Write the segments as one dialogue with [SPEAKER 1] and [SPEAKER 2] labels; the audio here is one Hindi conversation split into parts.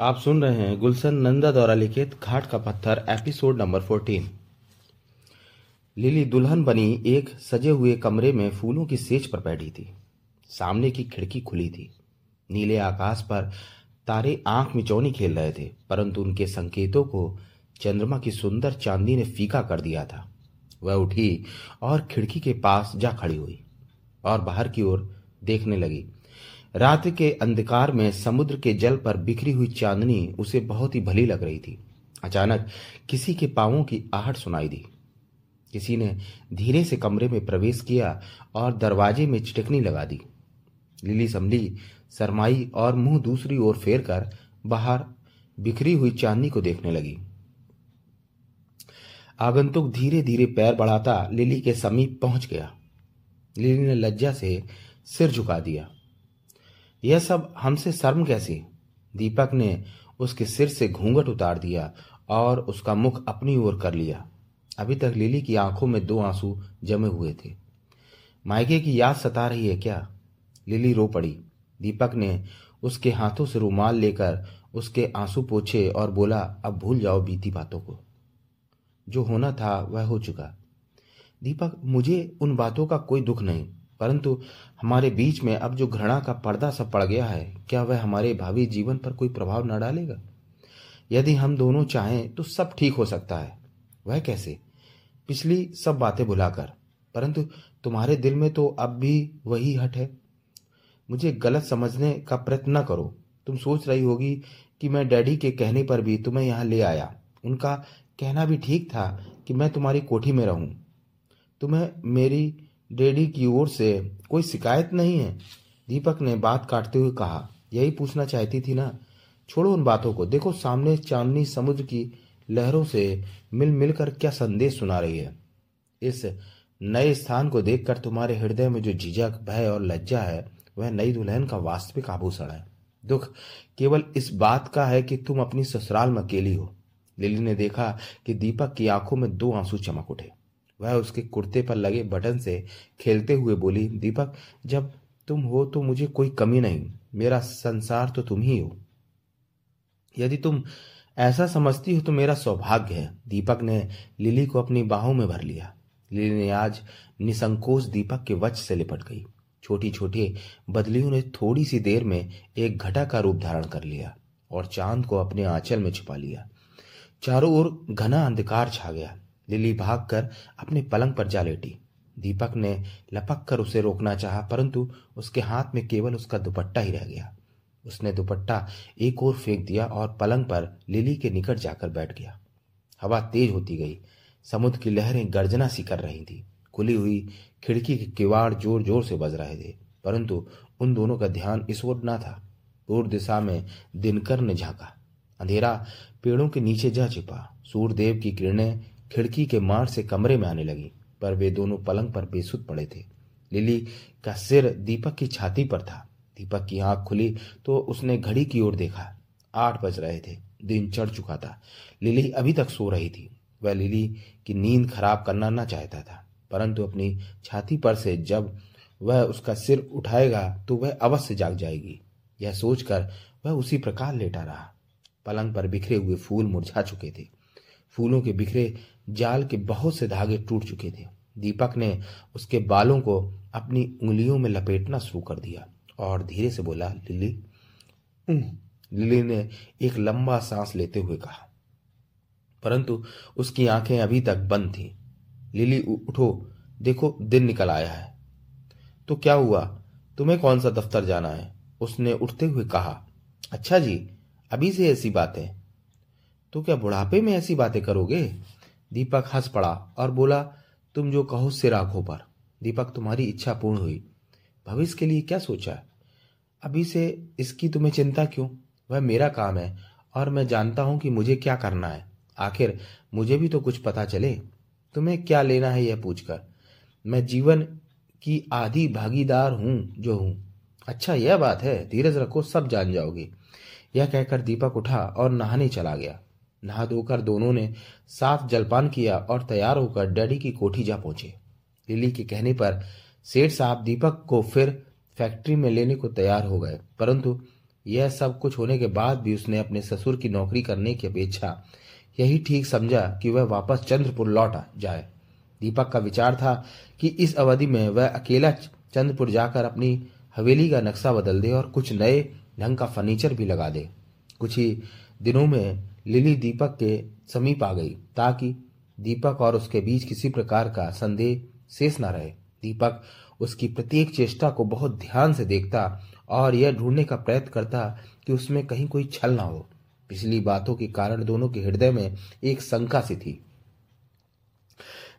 [SPEAKER 1] आप सुन रहे हैं गुलशन नंदा द्वारा लिखित घाट का पत्थर एपिसोड नंबर फोर्टीन लिली दुल्हन बनी एक सजे हुए कमरे में फूलों की सेज पर बैठी थी। सामने की खिड़की खुली थी। नीले आकाश पर तारे आँख मिचौनी खेल रहे थे, परंतु उनके संकेतों को चंद्रमा की सुंदर चांदी ने फीका कर दिया था। वह उठी और खिड़की के पास जा खड़ी हुई और बाहर की ओर देखने लगी। रात के अंधकार में समुद्र के जल पर बिखरी हुई चांदनी उसे बहुत ही भली लग रही थी। अचानक किसी के पांवों की आहट सुनाई दी। किसी ने धीरे से कमरे में प्रवेश किया और दरवाजे में चिटकनी लगा दी। लिली समली सरमाई और मुँह दूसरी ओर फेर कर बाहर बिखरी हुई चांदनी को देखने लगी। आगंतुक धीरे धीरे पैर बढ़ाता लिली के समीप पहुँच गया। लिली ने लज्जा से सिर झुका दिया। यह सब हमसे शर्म कैसी? दीपक ने उसके सिर से घूंघट उतार दिया और उसका मुख अपनी ओर कर लिया। अभी तक लिली की आँखों में दो आँसू जमे हुए थे। मायके की याद सता रही है क्या? लिली रो पड़ी। दीपक ने उसके हाथों से रुमाल लेकर उसके आँसू पोछे और बोला, अब भूल जाओ बीती बातों को। जो होना था वह हो चुका। दीपक, मुझे उन बातों का कोई दुख नहीं। परंतु हमारे बीच में अब जो घृणा का पर्दा सा पड़ गया है, क्या वह हमारे भावी जीवन पर कोई प्रभाव न डालेगा? यदि हम दोनों चाहें तो सब ठीक हो सकता है। वह कैसे? पिछली सब बातें भुलाकर। परंतु तुम्हारे दिल में तो अब भी वही हट है। मुझे गलत समझने का प्रयत्न न करो। तुम सोच रही होगी कि मैं डैडी के कहने पर भी तुम्हें यहाँ ले आया। उनका कहना भी ठीक था कि मैं तुम्हारी कोठी में रहूँ। तुम्हें मेरी डैडी की ओर से कोई शिकायत नहीं है। दीपक ने बात काटते हुए कहा, यही पूछना चाहती थी ना? छोड़ो उन बातों को। देखो, सामने चांदनी समुद्र की लहरों से मिल मिलकर क्या संदेश सुना रही है। इस नए स्थान को देखकर तुम्हारे हृदय में जो झिझक, भय और लज्जा है, वह नई दुल्हन का वास्तविक आभूषण है। दुख केवल इस बात का है कि तुम अपनी ससुराल में अकेली हो। लिली ने देखा कि दीपक की आँखों में दो आँसू चमक उठे। वह उसके कुर्ते पर लगे बटन से खेलते हुए बोली, दीपक, जब तुम हो तो मुझे कोई कमी नहीं, मेरा संसार तो तुम ही हो। यदि तुम ऐसा समझती हो तो मेरा सौभाग्य है। दीपक ने लिली को अपनी बाहों में भर लिया। लिली ने आज निसंकोच दीपक के वच से लिपट गई। छोटी छोटी बदलियों ने थोड़ी सी देर में एक घटा का रूप धारण कर लिया और चाँद को अपने आंचल में छुपा लिया। चारों ओर घना अंधकार छा गया। लिली भागकर अपने पलंग पर जा लेटी। दीपक ने लपक कर उसे रोकना चाहा, परंतु उसके हाथ में केवल उसका दुपट्टा ही रह गया। उसने दुपट्टा एक और फेंक दिया और पलंग पर लिली के निकट जाकर बैठ गया। हवा तेज होती गई। समुद्र की लहरें गर्जना सी कर रही थी। खुली हुई खिड़की के किवाड़ ज़ोर ज़ोर से बज रहे थे, परंतु उन दोनों का ध्यान इस ओर न था। पूर्व दिशा में दिनकर ने झांका। अंधेरा पेड़ों के नीचे जा छिपा। सूर्यदेव की किरणें खिड़की के मार से कमरे में आने लगी, पर वे दोनों पलंग पर बेसुध पड़े थे। लिली का सिर दीपक की छाती पर था। दीपक की आँख खुली तो उसने घड़ी की ओर देखा। आठ बज रहे थे। दिन चढ़ चुका था। लिली अभी तक सो रही थी। वह लिली की नींद खराब करना ना चाहता था, परंतु अपनी छाती पर से जब वह उसका सिर उठाएगा तो वह अवश्य जाग जाएगी। यह सोचकर वह उसी प्रकार लेटा रहा। पलंग पर बिखरे हुए फूल मुरझा चुके थे। फूलों के बिखरे जाल के बहुत से धागे टूट चुके थे। दीपक ने उसके बालों को अपनी उंगलियों में लपेटना शुरू कर दिया और धीरे से बोला, लिली। लिली ने एक लंबा सांस लेते हुए कहा। परंतु उसकी आँखें अभी तक बंद थीं। लिली उठो। देखो, दिन निकल आया है। तो क्या हुआ? तुम्हें कौन सा दफ्तर जाना है? उसने उठते हुए कहा। अच्छा जी, अभी से ऐसी बात। तो क्या बुढ़ापे में ऐसी बातें करोगे? दीपक हंस पड़ा और बोला, तुम जो कहो सिर आँखों पर। दीपक तुम्हारी इच्छा पूर्ण हुई। भविष्य के लिए क्या सोचा है? अभी से इसकी तुम्हें चिंता क्यों? वह मेरा काम है और मैं जानता हूँ कि मुझे क्या करना है। आखिर मुझे भी तो कुछ पता चले। तुम्हें क्या लेना है यह पूछकर? मैं जीवन की आधी भागीदार हूँ, जो हूँ। अच्छा यह बात है, धीरज रखो, सब जान जाओगे। यह कहकर दीपक उठा और नहाने चला गया। नहा धोकर दोनों ने साफ़ जलपान किया और तैयार होकर डैडी की कोठी जा पहुँचे। लिली के कहने पर सेठ साहब दीपक को फिर फैक्ट्री में लेने को तैयार हो गए, परंतु यह सब कुछ होने के बाद भी उसने अपने ससुर की नौकरी करने की अपेक्षा यही ठीक समझा कि वह वापस चंद्रपुर लौट जाए। दीपक का विचार था कि इस अवधि में वह अकेला चंद्रपुर जाकर अपनी हवेली का नक्शा बदल दे और कुछ नए ढंग का फर्नीचर भी लगा दे। कुछ ही दिनों में लिली दीपक के समीप आ गई, ताकि दीपक और उसके बीच किसी प्रकार का संदेह शेष न रहे। दीपक उसकी प्रत्येक चेष्टा को बहुत ध्यान से देखता और यह ढूँढने का प्रयत्न करता कि उसमें कहीं कोई छल ना हो। पिछली बातों के कारण दोनों के हृदय में एक शंका सी थी।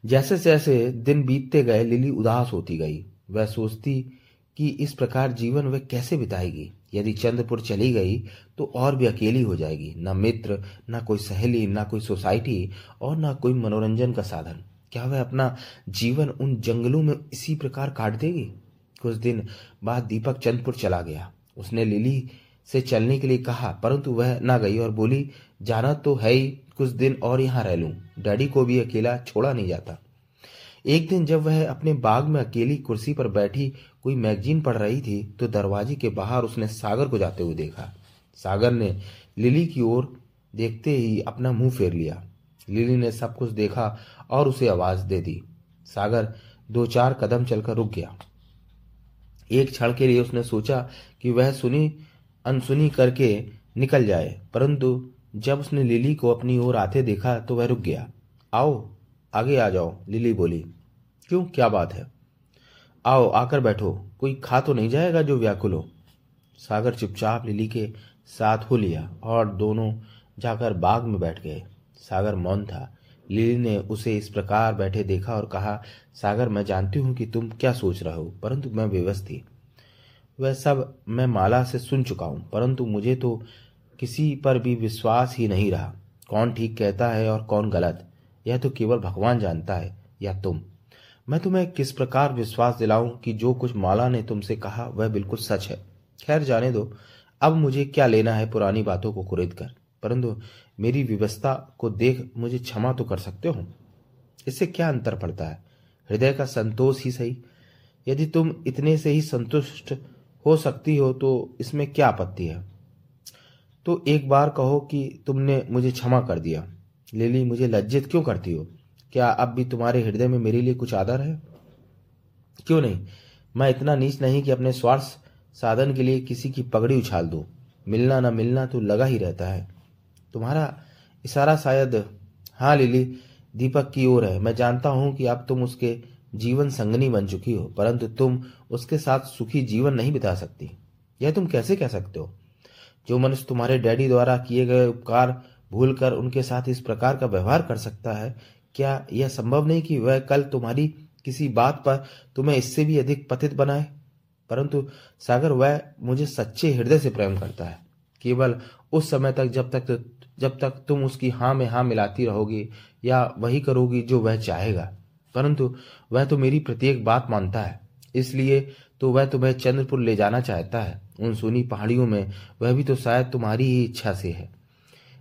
[SPEAKER 1] जैसे जैसे दिन बीतते गए, लिली उदास होती गई। वह सोचती कि इस प्रकार जीवन वह कैसे बिताएगी? यदि चंद्रपुर चली गई तो और भी अकेली हो जाएगी। न मित्र, न कोई सहेली, न कोई सोसाइटी, और न कोई मनोरंजन का साधन। क्या वह अपना जीवन उन जंगलों में इसी प्रकार काट देगी? कुछ दिन बाद दीपक चंद्रपुर चला गया। उसने लिली से चलने के लिए कहा, परंतु वह ना गई और बोली, जाना तो है ही, कुछ दिन और यहाँ रह लूँ। डैडी को भी अकेला छोड़ा नहीं जाता। एक दिन जब वह अपने बाग में अकेली कुर्सी पर बैठी कोई मैगजीन पढ़ रही थी तो दरवाजे के बाहर उसने सागर को जाते हुए देखा। सागर ने लिली की ओर देखते ही अपना मुँह फेर लिया। लिली ने सब कुछ देखा और उसे आवाज़ दे दी। सागर दो चार कदम चलकर रुक गया। एक क्षण के लिए उसने सोचा कि वह सुनी, अनसुनी करके निकल जाए, परंतु जब उसने लिली को अपनी ओर आते देखा तो वह रुक गया। आओ आगे आ जाओ, लिली बोली, क्यों? क्या बात है? आओ, आकर बैठो। कोई खा तो नहीं जाएगा जो व्याकुल हो? सागर चुपचाप लिली के साथ हो लिया और दोनों जाकर बाग में बैठ गए। सागर मौन था। लिली ने उसे इस प्रकार बैठे देखा और कहा, सागर, मैं जानती हूँ कि तुम क्या सोच रहे हो, परंतु मैं बेबस थी। वह सब मैं माला से सुन चुका हूँ, परंतु मुझे तो किसी पर भी विश्वास ही नहीं रहा। कौन ठीक कहता है और कौन गलत? यह तो केवल भगवान जानता है, या तुम? मैं तुम्हें किस प्रकार विश्वास दिलाऊं कि जो कुछ माला ने तुमसे कहा, वह बिल्कुल सच है? खैर, जाने दो। अब मुझे क्या लेना है पुरानी बातों को कुरेद कर? परंतु मेरी व्यवस्था को देख मुझे क्षमा तो कर सकते हो। इससे क्या अंतर पड़ता है? हृदय का संतोष ही सही। यदि तुम इतने से ही संतुष्ट हो सकती हो तो इसमें क्या आपत्ति है? तो एक बार कहो कि तुमने मुझे क्षमा कर दिया। लिली मुझे लज्जित क्यों करती हो? क्या अब भी तुम्हारे हृदय में मेरे लिए कुछ आदर है? क्यों नहीं? मैं इतना नीच नहीं कि अपने स्वार्थ साधन के लिए किसी की पगड़ी उछाल दू। मिलना ना मिलना तो लगा ही रहता है। तुम्हारा इशारा शायद हाँ लिली, दीपक की ओर है। मैं जानता हूँ कि अब तुम उसके जीवन संगनी बन चुकी हो, परंतु तुम उसके साथ सुखी जीवन नहीं बिता सकती। यह तुम कैसे कह सकते हो? जो मनुष्य तुम्हारे डैडी द्वारा किए गए उपकार भूलकर उनके साथ इस प्रकार का व्यवहार कर सकता है? क्या यह संभव नहीं कि वह कल तुम्हारी किसी बात पर तुम्हें इससे भी अधिक पतित बनाए? परंतु सागर, वह मुझे सच्चे हृदय से प्रेम करता है। केवल उस समय तक जब तक जब तक तुम उसकी हाँ में हाँ मिलाती रहोगी या वही करोगी जो वह चाहेगा। परंतु वह तो मेरी प्रत्येक बात मानता है। इसलिए तो वह तुम्हें चंद्रपुर ले जाना चाहता है। उन सुनी पहाड़ियों में वह भी तो शायद तुम्हारी ही इच्छा से है।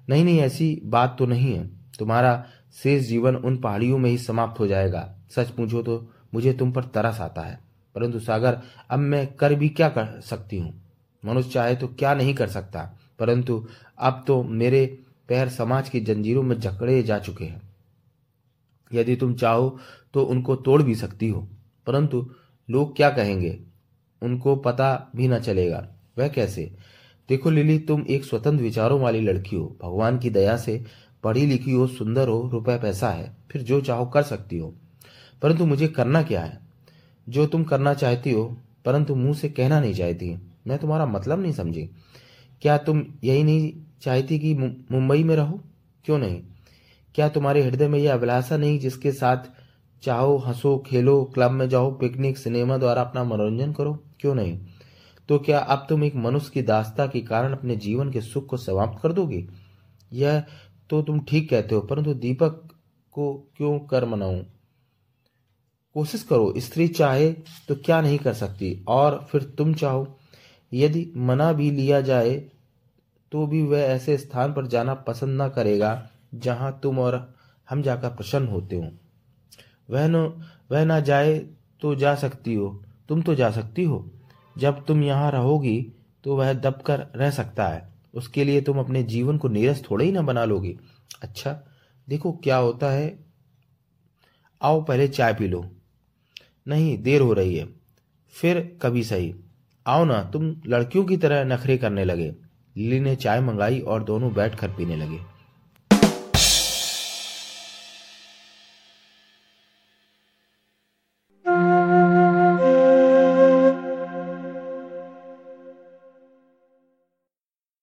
[SPEAKER 1] नहीं नहीं, ऐसी बात तो नहीं है। तुम्हारा शेष जीवन उन पहाड़ियों में ही समाप्त हो जाएगा। सच पूछो तो मुझे तुम पर तरस आता है। परंतु सागर, अब मैं कर भी क्या कर सकती हूँ? मनुष्य चाहे तो क्या नहीं कर सकता। परंतु अब तो मेरे पैर समाज की जंजीरों में जकड़े जा चुके हैं। यदि तुम चाहो तो उनको तोड़ भी सकती हो। परंतु लोग क्या कहेंगे? उनको पता भी न चलेगा। वह कैसे? देखो लिली, तुम एक स्वतंत्र विचारों वाली लड़की हो। भगवान की दया से पढ़ी लिखी हो, सुंदर हो रुपए पैसा है, फिर जो चाहो कर सकती हो। परंतु मुझे करना क्या है? जो तुम करना चाहती हो, परंतु मुँह से कहना नहीं चाहती। मैं तुम्हारा मतलब नहीं समझी। क्या तुम यही नहीं चाहती कि मुंबई में रहो? क्यों नहीं? क्या तुम्हारे हृदय में यह अभिलाषा नहीं जिसके साथ चाहो, हंसो, खेलो, क्लब में जाओ, पिकनिक, सिनेमा द्वारा अपना मनोरंजन करो? क्यों नहीं? तो क्या अब तुम एक मनुष्य की दास्ता के कारण अपने जीवन के सुख को समाप्त कर दोगे? यह तो तुम ठीक कहते हो, परंतु दीपक को क्यों कर मनाऊं कोशिश करो, स्त्री चाहे तो क्या नहीं कर सकती, और फिर तुम चाहो। यदि मना भी लिया जाए तो भी वह ऐसे स्थान पर जाना पसंद ना करेगा, जहाँ तुम और हम जाकर प्रसन्न होते हो। वह न, वह ना जाए तो जा सकती हो, तुम तो जा सकती हो। जब तुम यहाँ रहोगी तो वह दबकर रह सकता है। उसके लिए तुम अपने जीवन को नीरस थोड़े ही ना बना लोगे। अच्छा देखो क्या होता है। आओ पहले चाय पी लो। नहीं, देर हो रही है। फिर कभी सही। आओ ना, तुम लड़कियों की तरह नखरे करने लगे। लिली ने चाय मंगाई और दोनों बैठकर पीने लगे।